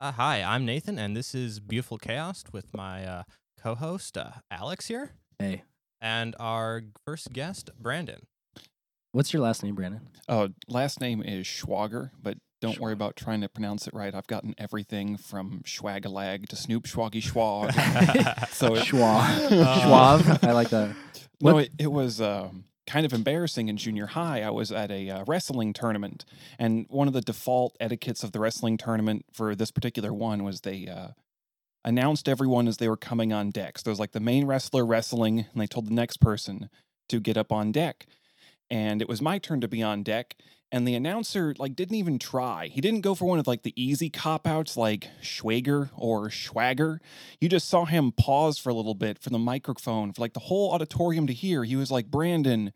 Uh, hi, I'm Nathan, and this is Beautiful Chaos with my uh, co-host uh, Alex here, Hey, and our first guest Brandon. what's your last name, Brandon? Oh, last name is Schwager, but don't worry about trying to pronounce it right. I've gotten everything from Schwagalag to Snoop Schwaggy Schwag. so it, Schwa. Uh, Schwab. I like that. no, it, it was um, kind of embarrassing in junior high. I was at a uh, wrestling tournament, and one of the default etiquettes of the wrestling tournament for this particular one was they uh, announced everyone as they were coming on deck. So there was like the main wrestler wrestling, and they told the next person to get up on deck. And it was my turn to be on deck, and the announcer like didn't even try. He didn't go for one of like the easy cop outs like Schwager or Schwager. You just saw him pause for a little bit for the microphone for like the whole auditorium to hear. He was like, Brandon,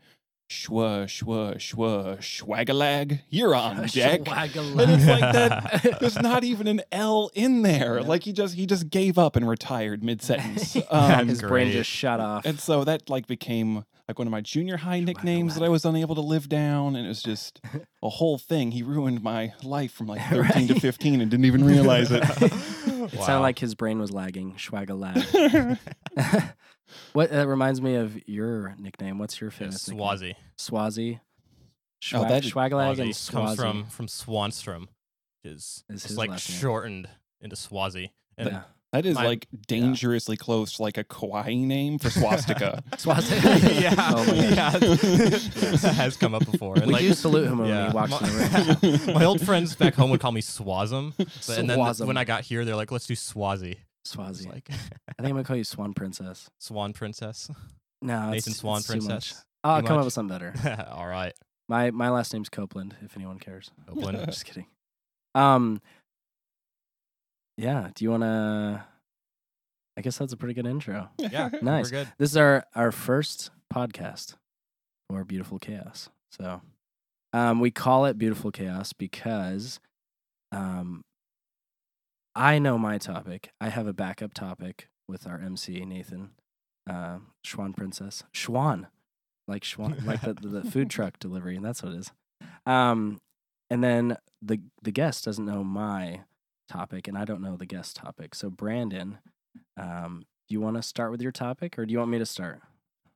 shwa, shwa, shwa, swagalag, you're on deck. And it's like that. There's not even an L in there. Yeah. Like he just he just gave up and retired mid sentence. His Um, brain just shut off. and so that like became like one of my junior high nicknames that I was unable to live down, and it was just a whole thing. He ruined my life from like 13 to 15 and didn't even realize it. It sounded like his brain was lagging. Schwagalab. What that reminds me of your nickname. What's your famous nickname? Swazi. Swazi. Oh, Schwa- that is- Schwagalag and Swazi comes from from Swanstrom, which is Is it's like last name. shortened into Swazi. And yeah. That is My- like dangerously close to like a kawaii name for swastika. Swazi. Oh yeah, Oh my yeah, that has come up before. And We like, do salute him when yeah, he walks my, in the room. my old friends back home would call me Swazum, but, and then Swazum. when I got here, they're like, "Let's do Swazi." It's Swazi. like I think I'm gonna call you Swan Princess. Swan Princess, No, Nathan it's, Swan it's too much. Princess. I'll Too come up with something better. All right, My my last name's Copeland. If anyone cares. Oakland. Just kidding. Um. Yeah. Do you want to? I guess that's a pretty good intro. Yeah, Nice. We're good. This is our our first podcast for Beautiful Chaos. So, um, we call it Beautiful Chaos because, um, I know my topic. I have a backup topic with our MC Nathan, uh, Schwan Princess, Schwan, like Schwan, like the, the, food truck delivery, and that's what it is. Um, and then the the guest doesn't know my topic, and I don't know the guest topic. So Brandon, um, do you want to start with your topic, or do you want me to start?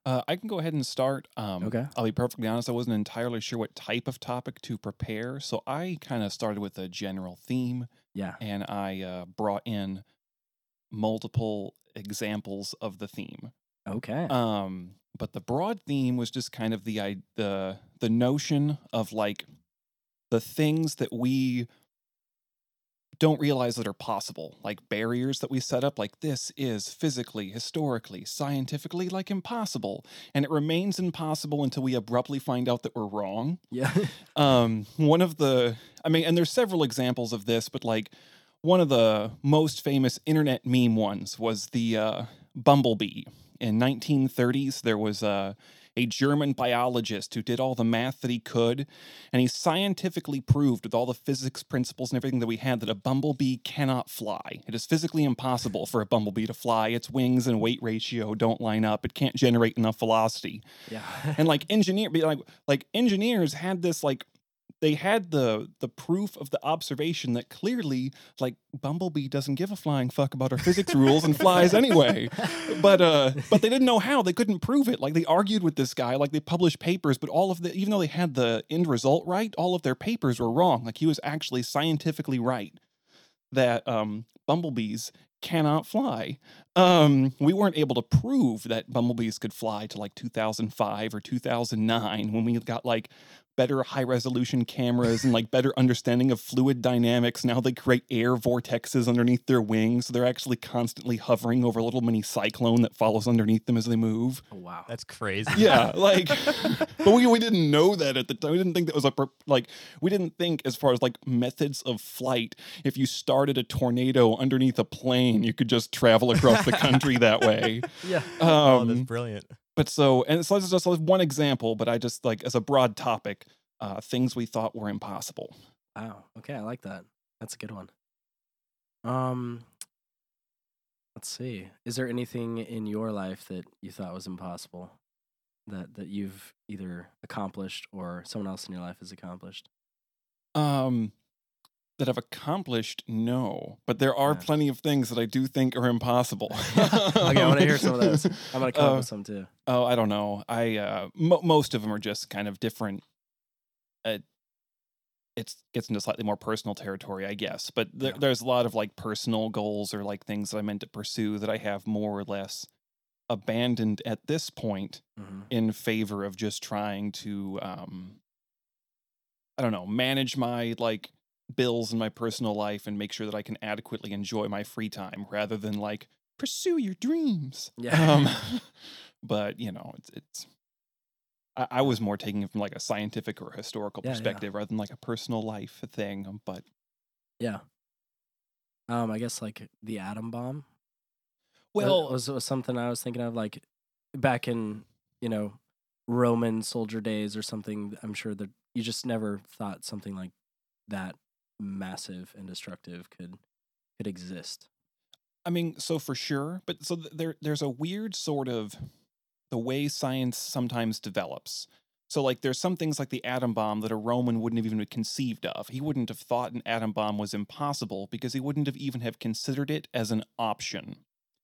Uh, I can go ahead and start. Um, Okay. I'll be perfectly honest. I wasn't entirely sure what type of topic to prepare, so I kind of started with a general theme, Yeah. and I uh, brought in multiple examples of the theme. Okay. Um, but the broad theme was just kind of the i- the the notion of like the things that we don't realize that are possible, like barriers that we set up, like this is physically, historically, scientifically like impossible, and it remains impossible until we abruptly find out that we're wrong. yeah. Um, one of the, I mean, and there's several examples of this, but like one of the most famous internet meme ones was the uh, bumblebee. In 1930s, there was a a German biologist who did all the math that he could, and he scientifically proved with all the physics principles and everything that we had that a bumblebee cannot fly. It is physically impossible for a bumblebee to fly. Its wings and weight ratio don't line up. It can't generate enough velocity yeah. and like engineer like like engineers had this like they had the the proof of the observation that clearly like bumblebee doesn't give a flying fuck about our physics rules and flies anyway. But uh but they didn't know how. They couldn't prove it. Like they argued with this guy. Like they published papers but all of the even though they had the end result right all of their papers were wrong. Like he was actually scientifically right that um bumblebees cannot fly. Um we weren't able to prove that bumblebees could fly to like 2005 or 2009 when we got like better high resolution cameras and like better understanding of fluid dynamics now they create air vortexes underneath their wings so they're actually constantly hovering over a little mini cyclone that follows underneath them as they move Oh, wow. That's crazy. yeah like but we, we didn't know that at the time we didn't think that was a like we didn't think as far as like methods of flight if you started a tornado underneath a plane you could just travel across the country that way yeah. oh, that's um brilliant. But so and so this is just one example but i just like as a broad topic uh things we thought were impossible Wow. Okay, I like that. That's a good one. Um let's see. Is there anything in your life that you thought was impossible that that you've either accomplished or someone else in your life has accomplished? Um, that I've accomplished, no. But there are Yeah. plenty of things that I do think are impossible. okay, I want to hear some of those. I'm gonna come up Uh, with some too. Oh, I don't know. I uh, mo- most of them are just kind of different. Uh, it's gets into slightly more personal territory, I guess. But there, Yeah. there's a lot of like personal goals or like things that I meant to pursue that I have more or less abandoned at this point Mhm. in favor of just trying to, um, I don't know, manage my like bills in my personal life and make sure that I can adequately enjoy my free time rather than like pursue your dreams. Yeah. Um, but you know, it's it's. I, I was more taking it from like a scientific or historical Yeah, yeah. perspective rather than like a personal life thing. um, But Yeah. Um, I guess like the atom bomb. That well, was, was something I was thinking of, like back in you know Roman soldier days or something. I'm sure that you just never thought something like that massive and destructive could could exist. I mean, so for sure, but so th- there there's a weird sort of the way science sometimes develops. So like there's some things like the atom bomb that a Roman wouldn't have even conceived of. He wouldn't have thought an atom bomb was impossible because he wouldn't have even have considered it as an option.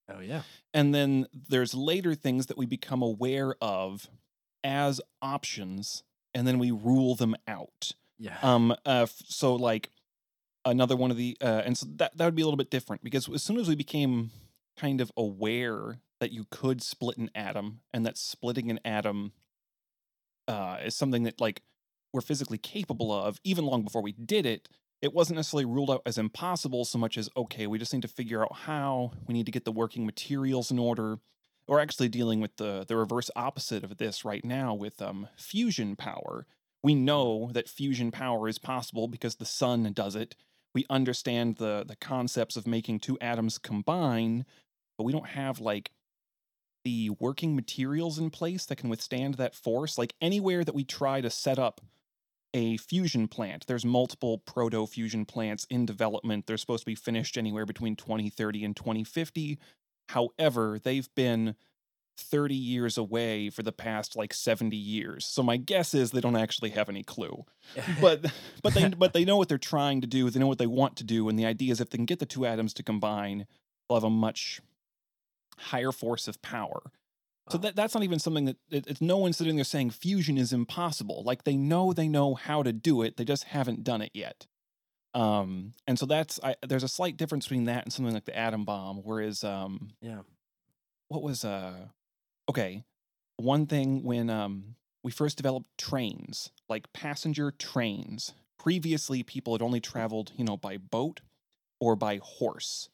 Oh yeah. And then there's later things that we become aware of as options and then we rule them out. Yeah. Um. Uh. So like another one of the uh, and so that that would be a little bit different because as soon as we became kind of aware that you could split an atom and that splitting an atom uh is something that like we're physically capable of even long before we did it it wasn't necessarily ruled out as impossible so much as okay we just need to figure out how we need to get the working materials in order or actually dealing with the the reverse opposite of this right now with um fusion power we know that fusion power is possible because the sun does it. We understand the the concepts of making two atoms combine, but we don't have like the working materials in place that can withstand that force. Like anywhere that we try to set up a fusion plant, there's multiple proto fusion plants in development. They're supposed to be finished anywhere between 2030 and 2050. However, they've been 30 years away for the past like 70 years. So my guess is they don't actually have any clue. But but they but they know what they're trying to do, they know what they want to do and the idea is if they can get the two atoms to combine, they'll have a much higher force of power. So that that's not even something that it, it's no one sitting there saying fusion is impossible. Like they know they know how to do it, they just haven't done it yet. Um and so that's I, there's a slight difference between that and something like the atom bomb whereas um yeah. what was uh okay one thing when um we first developed trains like passenger trains previously people had only traveled you know by boat or by horse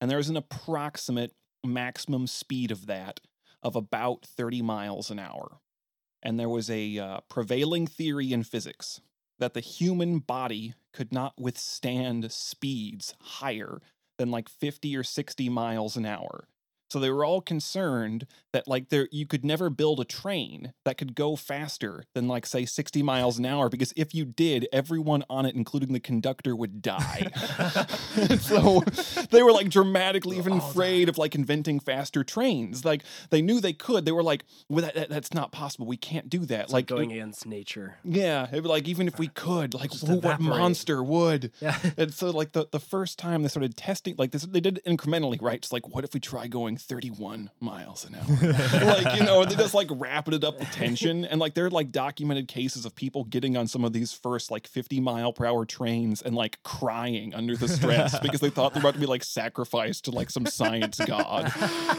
and there was an approximate maximum speed of that of about 30 miles an hour and there was a uh, prevailing theory in physics that the human body could not withstand speeds higher than like 50 or 60 miles an hour so they were all concerned that like there you could never build a train that could go faster than like say 60 miles an hour because if you did, everyone on it, including the conductor, would die. So they were like dramatically even oh, afraid of like inventing faster trains. Like they knew they could. They were like, well, that, that- that's not possible. We can't do that. It's like like going against nature. yeah, it'd like even if we uh, could, like Just who- what monster would? Yeah. And so, like the, the first time they started testing, like this, they did it incrementally, right? It's like, what if we try going 31 miles an hour? like, you know, they just like rapided up the tension. And like, there are like documented cases of people getting on some of these first like 50 mile per hour trains and like crying under the stress because they thought they were about to be like sacrificed to like some science god.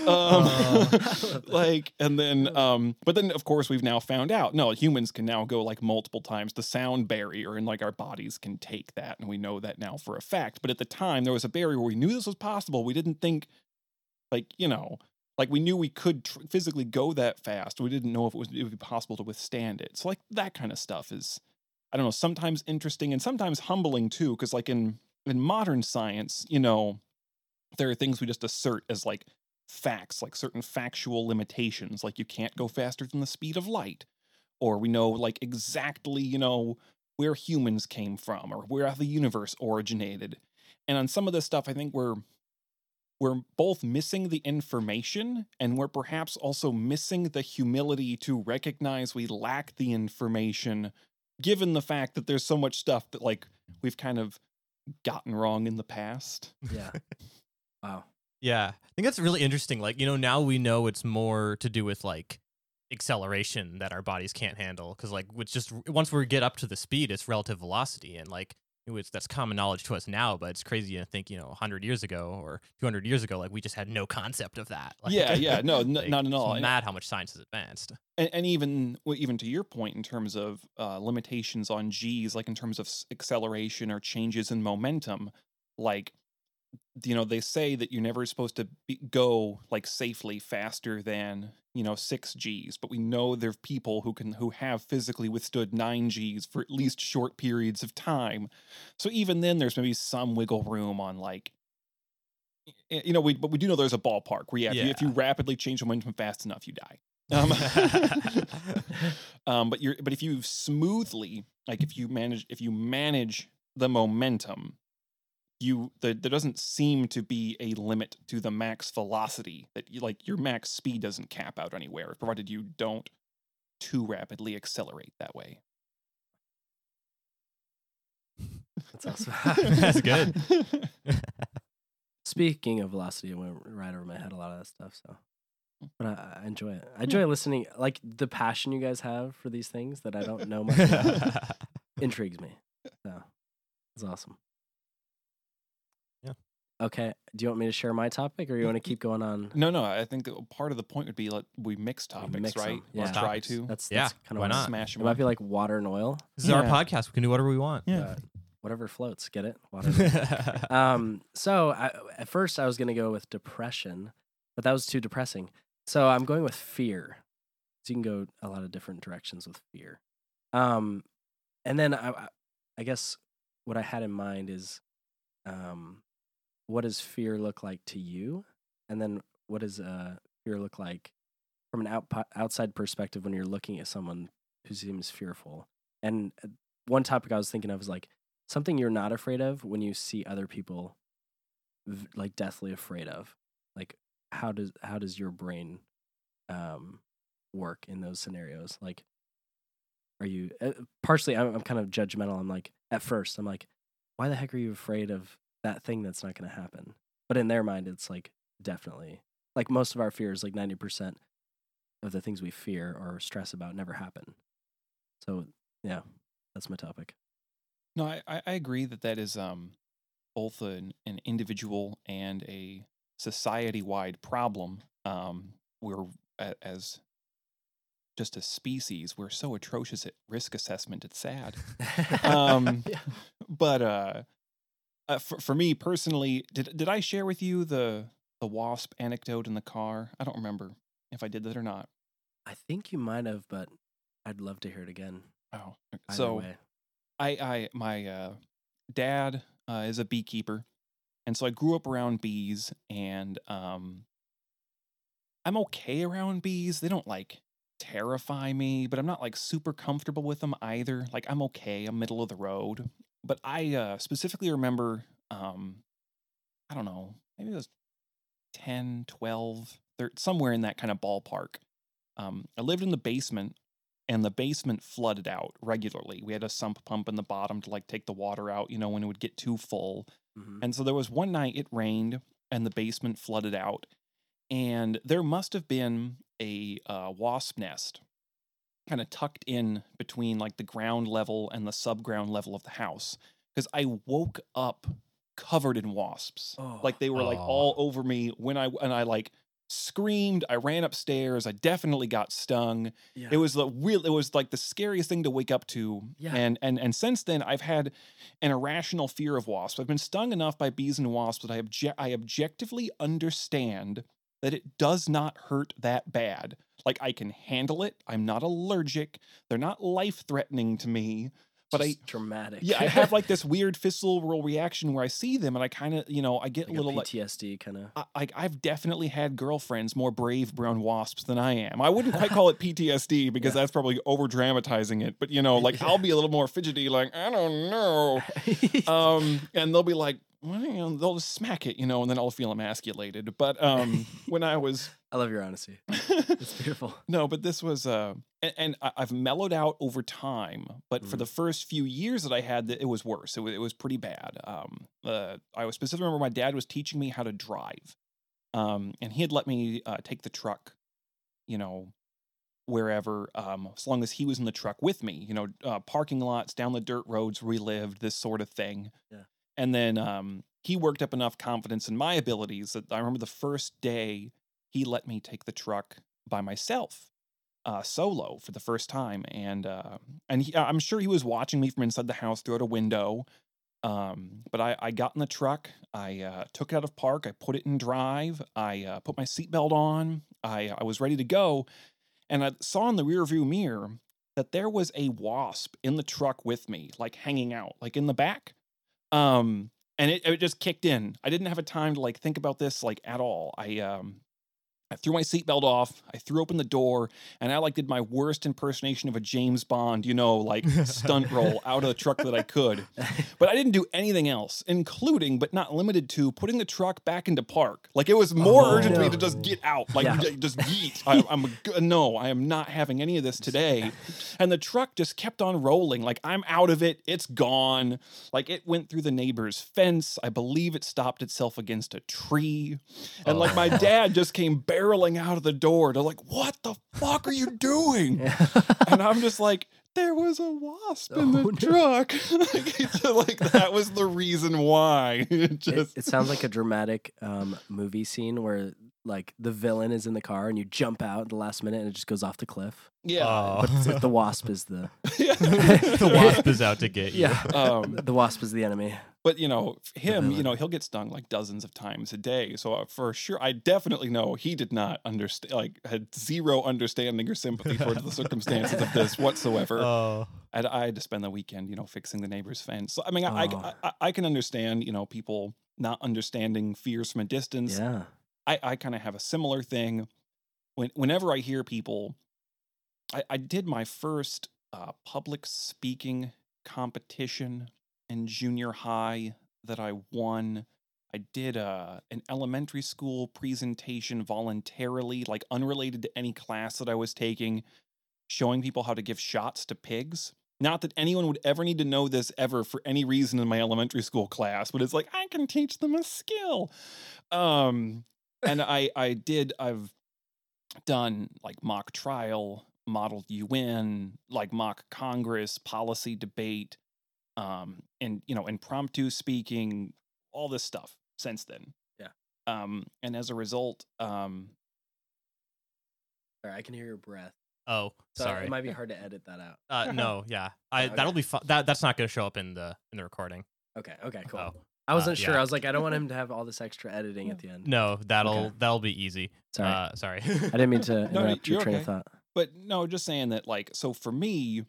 Um, like, and then, um, but then of course we've now found out no, humans can now go like multiple times. The sound barrier and like our bodies can take that, and we know that now for a fact. But at the time, there was a barrier where we knew this was possible. We didn't think, like, you know, like we knew we could tr- physically go that fast. We didn't know if it was it would be possible to withstand it. So like that kind of stuff is, I don't know, sometimes interesting and sometimes humbling too. Because like in in modern science, you know, there are things we just assert as like facts, like certain factual limitations, like you can't go faster than the speed of light, or we know like exactly, you know, where humans came from or where the universe originated. And on some of this stuff, I think we're we're both missing the information and we're perhaps also missing the humility to recognize we lack the information given the fact that there's so much stuff that like we've kind of gotten wrong in the past. Yeah. wow. Yeah, I think that's really interesting. Like, you know, now we know it's more to do with like acceleration that our bodies can't handle because like it's just once we get up to the speed, it's relative velocity, and like was that's common knowledge to us now. But it's crazy to think, you know, 100 years ago or 200 years ago, like we just had no concept of that. Like, yeah, yeah, no, n- like, not at all. And- mad how much science has advanced. and, and even well, even to your point in terms of uh, limitations on g's like in terms of acceleration or changes in momentum like you know they say that you're never supposed to be, go like safely faster than you know 6 g's but we know there are people who can who have physically withstood 9 g's for at least short periods of time. So even then there's maybe some wiggle room on like you know we but we do know there's a ballpark where yeah, if, you, if you rapidly change momentum fast enough you die. Um, um, but you're but if you smoothly like if you manage if you manage the momentum, you the, there doesn't seem to be a limit to the max velocity that you like your max speed doesn't cap out anywhere, provided you don't too rapidly accelerate that way. That's awesome. That's good. Speaking of velocity, it went right over my head a lot of that stuff. So, hmm. but I, I enjoy it. I enjoy listening. Like the passion you guys have for these things that I don't know much about intrigues me. So, it's awesome. Yeah. Okay. Do you want me to share my topic, or you want to keep going on? no, no, I think that part of the point would be like we mix We topics, mix 'em, right? yeah. Or try to That's Yeah, kind of why not? smash It them. might be like water and oil. This is our podcast. We can do whatever we want. Yeah. but whatever floats. Get it? Water. um. So I, at first I was gonna go with depression, but that was too depressing. So I'm going with fear. So you can go a lot of different directions with fear. Um, and then I, I- I guess what I had in mind is, um, what does fear look like to you? And then what does uh fear look like from an out, outside perspective when you're looking at someone who seems fearful? And uh, one topic I was thinking of is like something you're not afraid of when you see other people v- like deathly afraid of. Like how does how does your brain um work in those scenarios? Like are you uh, partially I'm, I'm kind of judgmental. I'm like at first I'm like why the heck are you afraid of that thing that's not going to happen? But in their mind it's like definitely like most of our fears like 90% of the things we fear or stress about never happen. So, yeah, that's my topic. No, I, I agree that that is um both an, an individual and a society wide problem. Um, we're as just a species, we're so atrocious at risk assessment. It's sad. Um, Yeah. But uh, uh for, for me personally, did did I share with you the the wasp anecdote in the car? I don't remember if I did that or not. I think you might have, but I'd love to hear it again. Oh, Either so way. I, I, my uh, dad uh, is a beekeeper, and so I grew up around bees, and um, I'm okay around bees. They don't like terrify me, but I'm not like super comfortable with them either. Like I'm okay, I'm middle of the road. But I uh, specifically remember, um, I don't know, maybe it was 10, 12, thir- somewhere in that kind of ballpark. Um, I lived in the basement and the basement flooded out regularly. We had a sump pump in the bottom to like take the water out, you know, when it would get too full. Mhm. And so there was one night it rained and the basement flooded out. And there must have been a uh, wasp nest kind of tucked in between like the ground level and the subground level of the house. Because I woke up covered in wasps. Like they were like Oh. all over me when I and I like screamed. I ran upstairs. I definitely got stung yeah. it was the real it was like the scariest thing to wake up to Yeah. and and and since then i've had an irrational fear of wasps i've been stung enough by bees and wasps that i obje- i objectively understand that it does not hurt that bad like i can handle it i'm not allergic they're not life threatening to me but I- dramatic. yeah i have like this weird visceral reaction where i see them and i kind of you know i get like a little like PTSD kind of. I, I- I've definitely had girlfriends more brave brown wasps than I am. I wouldn't quite call it PTSD because Yeah. that's probably over dramatizing it. But you know, like I'll be a little more fidgety, like I don't know. Um, and they'll be like, well, you know, they'll just smack it, you know, and then I'll feel emasculated. But um, when I was, I love your honesty. It's beautiful. no, but this was, uh, and, and I've mellowed out over time. But for Mm. the first few years that I had, it was worse. It was, it was pretty bad. Um, uh, I was specifically remember my dad was teaching me how to drive, um, and he had let me uh, take the truck, you know, wherever, um, as long as he was in the truck with me. You know, uh, parking lots, down the dirt roads where we lived, this sort of thing. Yeah. And then um, he worked up enough confidence in my abilities that I remember the first day he let me take the truck by myself, uh, solo for the first time, and uh, and he, I'm sure he was watching me from inside the house through a window. Um, but I, I got in the truck, I uh, took it out of park, I put it in drive, I uh, put my seatbelt on, I I was ready to go, and I saw in the rearview mirror that there was a wasp in the truck with me, like hanging out, like in the back. Um, and it, it just kicked in. I didn't have a time to like think about this like at all. I um I threw my seatbelt off, I threw open the door, and I like did my worst impersonation of a James Bond, you know, like stunt roll out of the truck that I could. But I didn't do anything else, including but not limited to putting the truck back into park. Like it was more Oh, urgent to me to just get out, like Yeah. just yeet. I, I'm a g- no, I am not having any of this today. And the truck just kept on rolling. Like I'm out of it. It's gone. Like it went through the neighbor's fence. I believe it stopped itself against a tree. And like my Oh. dad just came barreling out of the door They're like, what the fuck are you doing? and I'm just like, there was a wasp in the Oh, no. truck. like, like that was the reason why. It it, just it sounds like a dramatic um, movie scene where like the villain is in the car and you jump out at the last minute and it just goes off the cliff. yeah. Oh. But it's- the wasp is the the wasp is out to get you. yeah. um, The wasp is the enemy. But you know him, you know he'll get stung like dozens of times a day. So uh, for sure, I definitely know he did not understand, like had zero understanding or sympathy towards the circumstances of this whatsoever. Oh. I'd, I had to spend the weekend, you know, fixing the neighbor's fence. So I mean, I, Oh. I, I I can understand, you know, people not understanding fears from a distance. Yeah. I, I kind of have a similar thing. When whenever I hear people, I, I did my first uh, public speaking competition in junior high that I won. I did uh, an elementary school presentation voluntarily, like unrelated to any class that I was taking, showing people how to give shots to pigs. Not that anyone would ever need to know this ever for any reason in my elementary school class, but it's like I can teach them a skill. Um, and I I did I've done like mock trial, modeled UN, like mock Congress, policy debate, um, and you know, impromptu speaking, all this stuff since then. Yeah. Um, and as a result, um, Sorry, I can hear your breath. Oh, So sorry. It might be hard to edit that out. Uh, no, yeah. I Okay. that'll be fun. That that's not going to show up in the in the recording. Okay. Okay. Cool. Oh. I wasn't sure. yeah. I was like, I don't want him to have all this extra editing at the end. No, that'll Okay. that'll be easy. Sorry. Uh, sorry. I didn't mean to No, interrupt your you're train okay. of thought. but no, just saying that like so for me,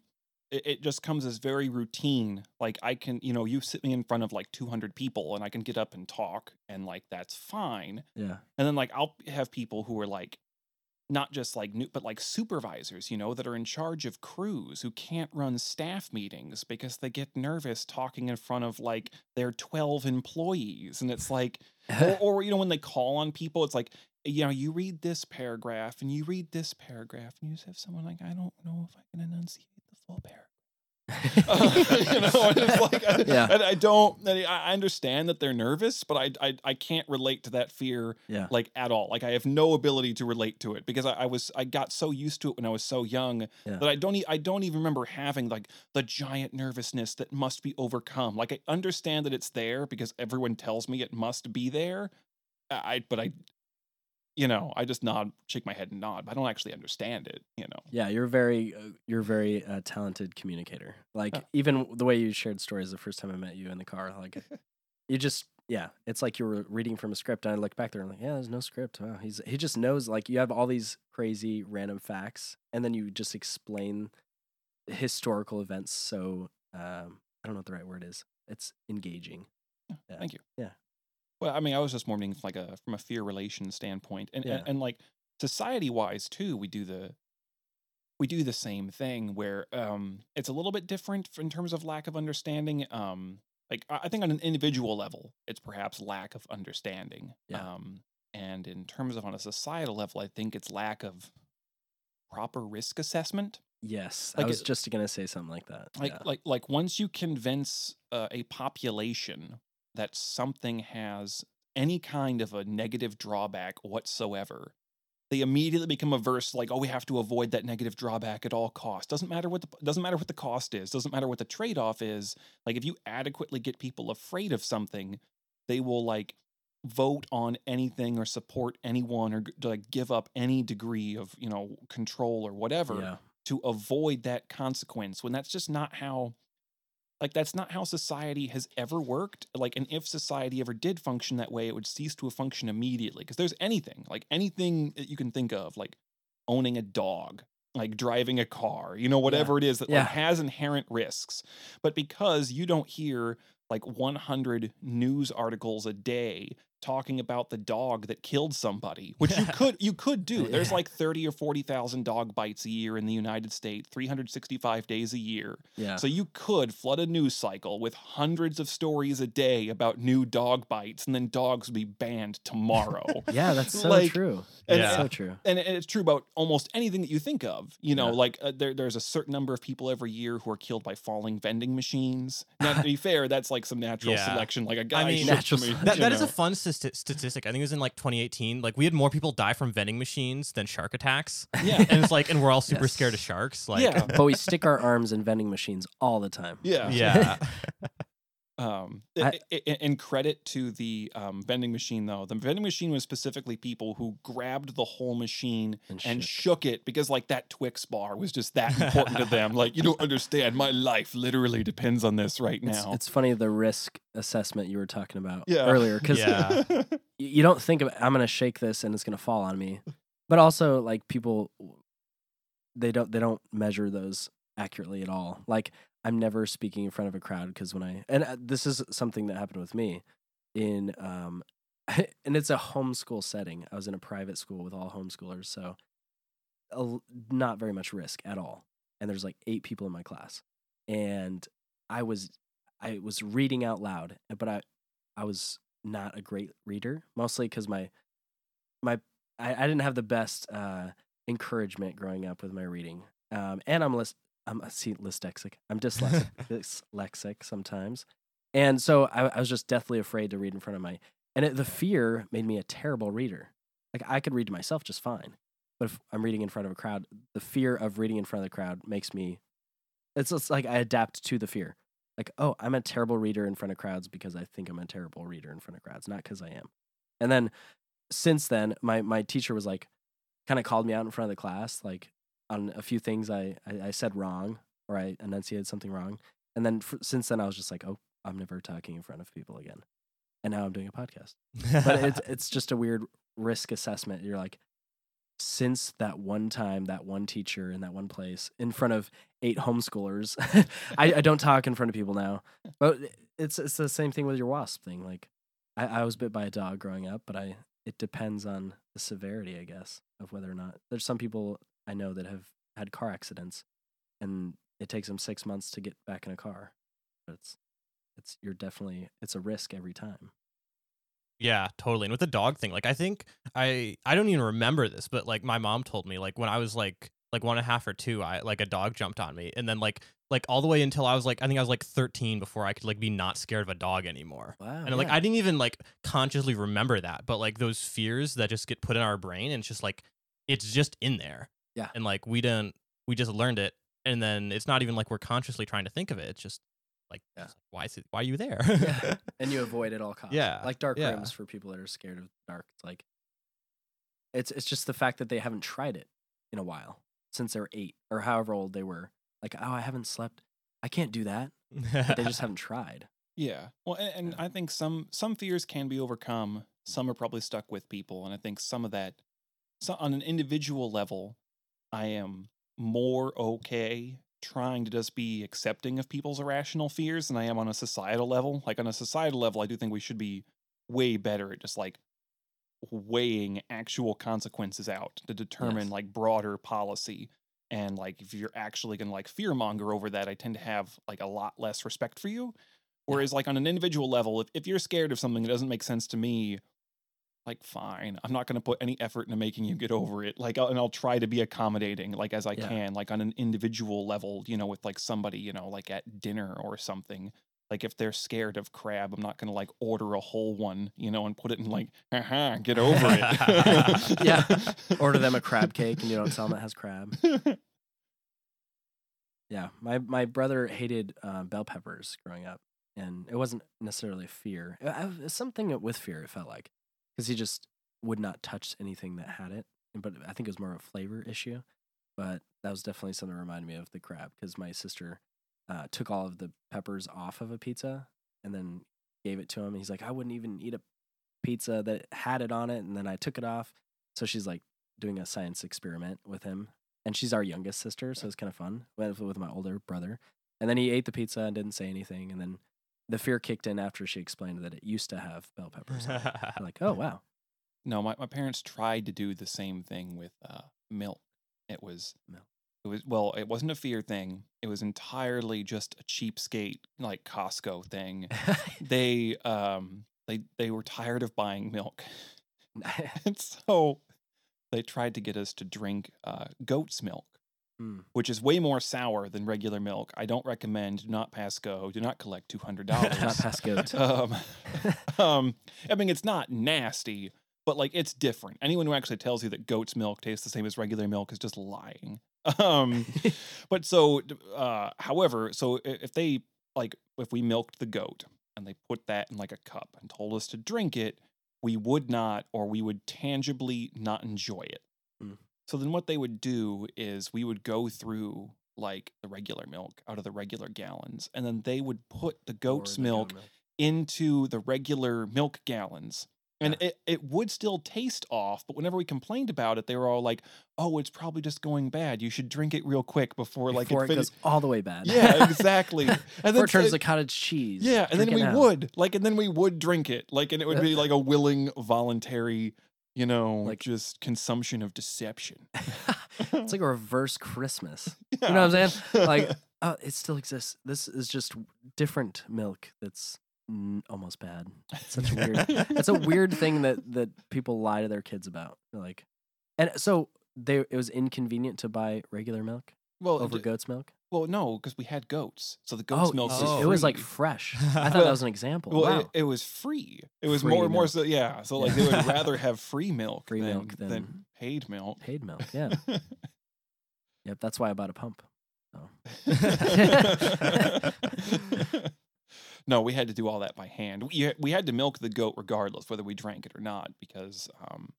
it, it just comes as very routine. Like I can, you know, you sit me in front of like 200 people and I can get up and talk and like that's fine. Yeah. And then like I'll have people who are like not just like new but like supervisors, you know, that are in charge of crews who can't run staff meetings because they get nervous talking in front of like their 12 employees and it's like or, or you know when they call on people it's like you know you read this paragraph and you read this paragraph and you just have someone like I don't know if I can enunciate the full paragraph. you know, it's like I, Yeah. and I don't. I I understand that they're nervous, but I, I I can't relate to that fear yeah. like at all. Like I have no ability to relate to it because I, I was I got so used to it when I was so young Yeah. that I don't e- I don't even remember having like the giant nervousness that must be overcome. Like I understand that it's there because everyone tells me it must be there. I I- but I you know I just nod, shake my head and nod. But I don't actually understand it. You know. Yeah, you're very uh, you're very uh, talented communicator. Like Oh. even the way you shared stories the first time I met you in the car, like you just yeah, it's like you were reading from a script. And I look back there and I'm like, yeah, there's no script. Wow, he's he just knows like you have all these crazy random facts, and then you just explain historical events. So um, I don't know what the right word is. It's engaging. Yeah. Thank you. Yeah. Well, I mean, I was just more meaning from like a from a fear relation standpoint, and Yeah. and, and like society wise too, we do the we do the same thing where um it's a little bit different in terms of lack of understanding. Um, like I I think on an individual level, it's perhaps lack of understanding. Yeah. Um, and in terms of on a societal level, I think it's lack of proper risk assessment. Yes, Like I was it- just gonna say something like that. Like yeah. like like once you convince uh, a population that something has any kind of a negative drawback whatsoever, they immediately become averse. Like, oh, we have to avoid that negative drawback at all costs. Doesn't matter what the doesn't matter what the cost is. Doesn't matter what the trade off is. Like, if you adequately get people afraid of something, they will like vote on anything or support anyone or like give up any degree of you know control or whatever yeah, to avoid that consequence when that's just not how like that's not how society has ever worked like and if society ever did function that way it would cease to function immediately because there's anything like anything that you can think of like owning a dog like driving a car you know whatever it is that Yeah. like, has inherent risks but because you don't hear like 100 news articles a day talking about the dog that killed somebody which you could you could do there's like 30 or 40,000 dog bites a year in the United States 365 days a year yeah. so you could flood a news cycle with hundreds of stories a day about new dog bites and then dogs would be banned tomorrow yeah, that's so like, true. and That's Yeah. so true. and it- it's true about almost anything that you think of. You know, Yeah. like uh, there, there's a certain number of people every year who are killed by falling vending machines. Now, to be fair, that's like some natural Yeah. selection. Like a guy, I mean, shipped Natural me. That, that is a know. fun sti- statistic. I think it was in like 2018. Like we had more people die from vending machines than shark attacks, yeah, and it's like, and we're all super Yes. scared of sharks. Like, yeah, but we stick our arms in vending machines all the time. yeah, yeah, Um, I- i- i- in credit to the um, vending machine, though, the vending machine was specifically people who grabbed the whole machine And, and shit. shook it because, like, that Twix bar was just that important to them. Like, you don't understand. My life literally depends on this right now. it's funny the risk assessment you were talking about Yeah. earlier because Yeah. you don't think of I'm gonna shake this and it's gonna fall on me, but also like people they don't they don't measure those accurately at all. Like I'm never speaking in front of a crowd because when I and uh, this is something that happened with me in um and it's a homeschool setting. I was in a private school with all homeschoolers, so a not very much risk at all. And there's like eight people in my class, and I was I was reading out loud, but I I was not a great reader, mostly because my my I, I didn't have the best uh, encouragement growing up with my reading, um, and I'm list I'm a see dyslexic. I'm dyslexic dyslexic sometimes, and so I, I was just deathly afraid to read in front of my and it, the fear made me a terrible reader. Like I could read to myself just fine, but if I'm reading in front of a crowd, the fear of reading in front of the crowd makes me. It's, it's like I adapt to the fear like, oh, I'm a terrible reader in front of crowds because I think I'm a terrible reader in front of crowds, not because I am. And then since then, my my teacher was like, kind of called me out in front of the class, like on a few things I I, I said wrong or I enunciated something wrong. And then f- since then, I was just like, oh, I'm never talking in front of people again. And now I'm doing a podcast. But it's it's just a weird risk assessment. You're like, since that one time, that one teacher in that one place in front of eight homeschoolers, I, I don't talk in front of people now. But it's it's the same thing with your wasp thing. Like I, I was bit by a dog growing up, but I it depends on the severity, I guess, of whether or not there's some people I know that have had car accidents and it takes them six months to get back in a car. But it's it's you're definitely it's a risk every time. Yeah, totally. And with the dog thing, like I think I I don't even remember this, but like my mom told me, like when I was like like one and a half or two, I like a dog jumped on me, and then like like all the way until I was like I think I was like thirteen before I could like be not scared of a dog anymore. Wow. And like I didn't even like consciously remember that, but like those fears that just get put in our brain, and it's just like it's just in there. Yeah. And like we didn't we just learned it, and then it's not even like we're consciously trying to think of it. It's just like, Yeah. just like, why is it? Why are you there? Yeah. and you avoid at all costs. Yeah, like dark yeah. rooms for people that are scared of dark. It's like it's it's just the fact that they haven't tried it in a while since they're eight or however old they were. Like, oh, I haven't slept. I can't do that. But they just haven't tried. Yeah. Well, and, and Yeah. I think some some fears can be overcome. Some are probably stuck with people, and I think some of that, so on an individual level, I am more okay trying to just be accepting of people's irrational fears than I am on a societal level. Like on a societal level, I do think we should be way better at just like weighing actual consequences out to determine Yes. like broader policy. And like if you're actually gonna like fearmonger over that, I tend to have like a lot less respect for you Whereas, like on an individual level, if, if you're scared of something that doesn't make sense to me, like fine, I'm not going to put any effort into making you get over it. Like, and I'll try to be accommodating, like as I Yeah. can, like on an individual level, you know, with like somebody, you know, like at dinner or something. Like if they're scared of crab, I'm not going to like order a whole one, you know, and put it in like, haha, get over it. Yeah. Order them a crab cake and you don't tell them it has crab. Yeah, my my brother hated uh, bell peppers growing up, and it wasn't necessarily fear. It, I- something with fear. It felt like because he just would not touch anything that had it. But I think it was more of a flavor issue. But that was definitely something that reminded me of the crab because my sister uh, took all of the peppers off of a pizza and then gave it to him. And he's like, I wouldn't even eat a pizza that had it on it, and then I took it off. So she's like doing a science experiment with him and she's our youngest sister, so it's kind of fun with, with my older brother. And then he ate the pizza and didn't say anything, and then the fear kicked in after she explained that it used to have bell peppers. on it. I'm like, oh wow, No, my, my parents tried to do the same thing with uh, milk. It was Milk. It was well, it wasn't a fear thing. It was entirely just a cheapskate like Costco thing. they um they they were tired of buying milk, and so they tried to get us to drink uh, goat's milk, Hmm. which is way more sour than regular milk. I don't recommend. Do not pass go. Do not collect two hundred dollars. not pass goat. um, um, I mean, it's not nasty, but like it's different. Anyone who actually tells you that goat's milk tastes the same as regular milk is just lying. Um, but so, uh, however, so if they like, if we milked the goat and they put that in like a cup and told us to drink it, we would not, or we would tangibly not enjoy it. Mm. So then what they would do is we would go through like the regular milk out of the regular gallons, and then they would put the goat's the milk goat into the regular milk gallons. And it, it would still taste off, but whenever we complained about it, they were all like, "Oh, it's probably just going bad. You should drink it real quick before, like it it finishes." goes all the way bad. Yeah, exactly. And Before it turns to cottage cheese. yeah, and then we would like, and then we would drink it, like, and it would be like a willing, voluntary, you know, Like- just consumption of deception. it's like a reverse Christmas. You know what I'm saying? Like, oh, it still exists. This is just different milk that's mm, almost bad. It's such a weird. It's a weird thing that that people lie to their kids about. They're like, and so they it was inconvenient to buy regular milk well, over goat's milk. Well, no, because we had goats, so the goat's milk was oh. it was like fresh. I thought that was an example. Well, wow. it, it was free. It was Free more, more so, yeah. So like they would rather have free milk, Free than, milk than, than- paid milk. Paid milk. Yeah. yep. That's why I bought a pump. no, we had to do all that by hand. We we had to milk the goat regardless whether we drank it or not because um,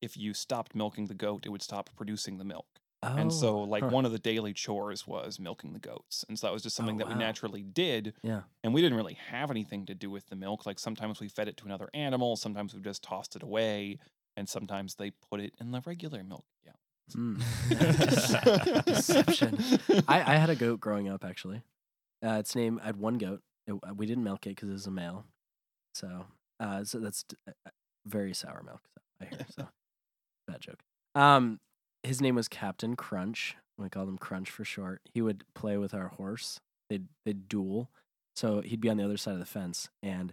if you stopped milking the goat, it would stop producing the milk. And so, Oh, like huh. one of the daily chores was milking the goats, and so that was just something that wow. we naturally did. Yeah. And we didn't really have anything to do with the milk. Like sometimes we fed it to another animal, sometimes we just tossed it away, and sometimes they put it in the regular milk. Yeah. Mm. Deception. I, I had a goat growing up actually. Uh, its name I had one goat. It, uh, we didn't milk it because it was a male. So, uh, so that's d- uh, uh, very sour milk. So I hear so bad joke. Um, his name was Captain Crunch. We called him Crunch for short. He would play with our horse. They'd they'd duel. So he'd be on the other side of the fence, and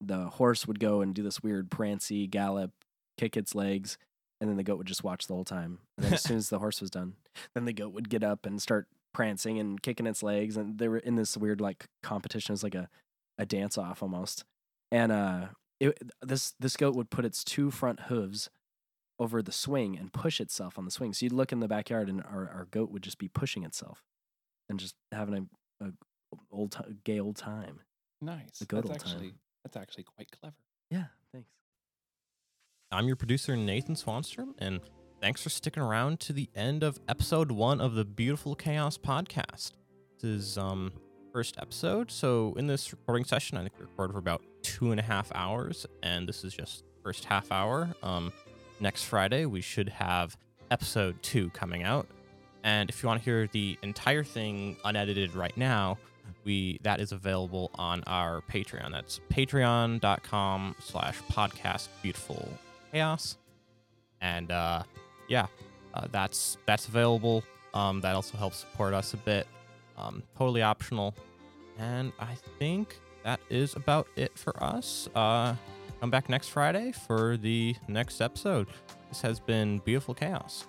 the horse would go and do this weird prancy gallop, kick its legs, and then the goat would just watch the whole time. And then as soon as the horse was done, then the goat would get up and start prancing and kicking its legs, and they were in this weird like competition. It was like a a dance off almost. And uh, it, this this goat would put its two front hooves over the swing and push itself on the swing. So you'd look in the backyard, and our, our goat would just be pushing itself and just having a, a old ti gay old time. Nice. The good that's old time. that's actually quite clever. Yeah, thanks. I'm your producer, Nathan Swanstrom, and thanks for sticking around to the end of episode one of the Beautiful Chaos podcast. This is um first episode, so in this recording session, I think we recorded for about two and a half hours, and this is just first half hour. Um, next Friday we should have episode two coming out, and if you want to hear the entire thing unedited right now, we that is available on our Patreon. That's patreon.com slash podcast beautiful chaos. And uh yeah, uh, that's that's available. Um that also helps support us a bit. Um totally optional. And I think that is about it for us. Uh, come back next Friday for the next episode. This has been Beautiful Chaos.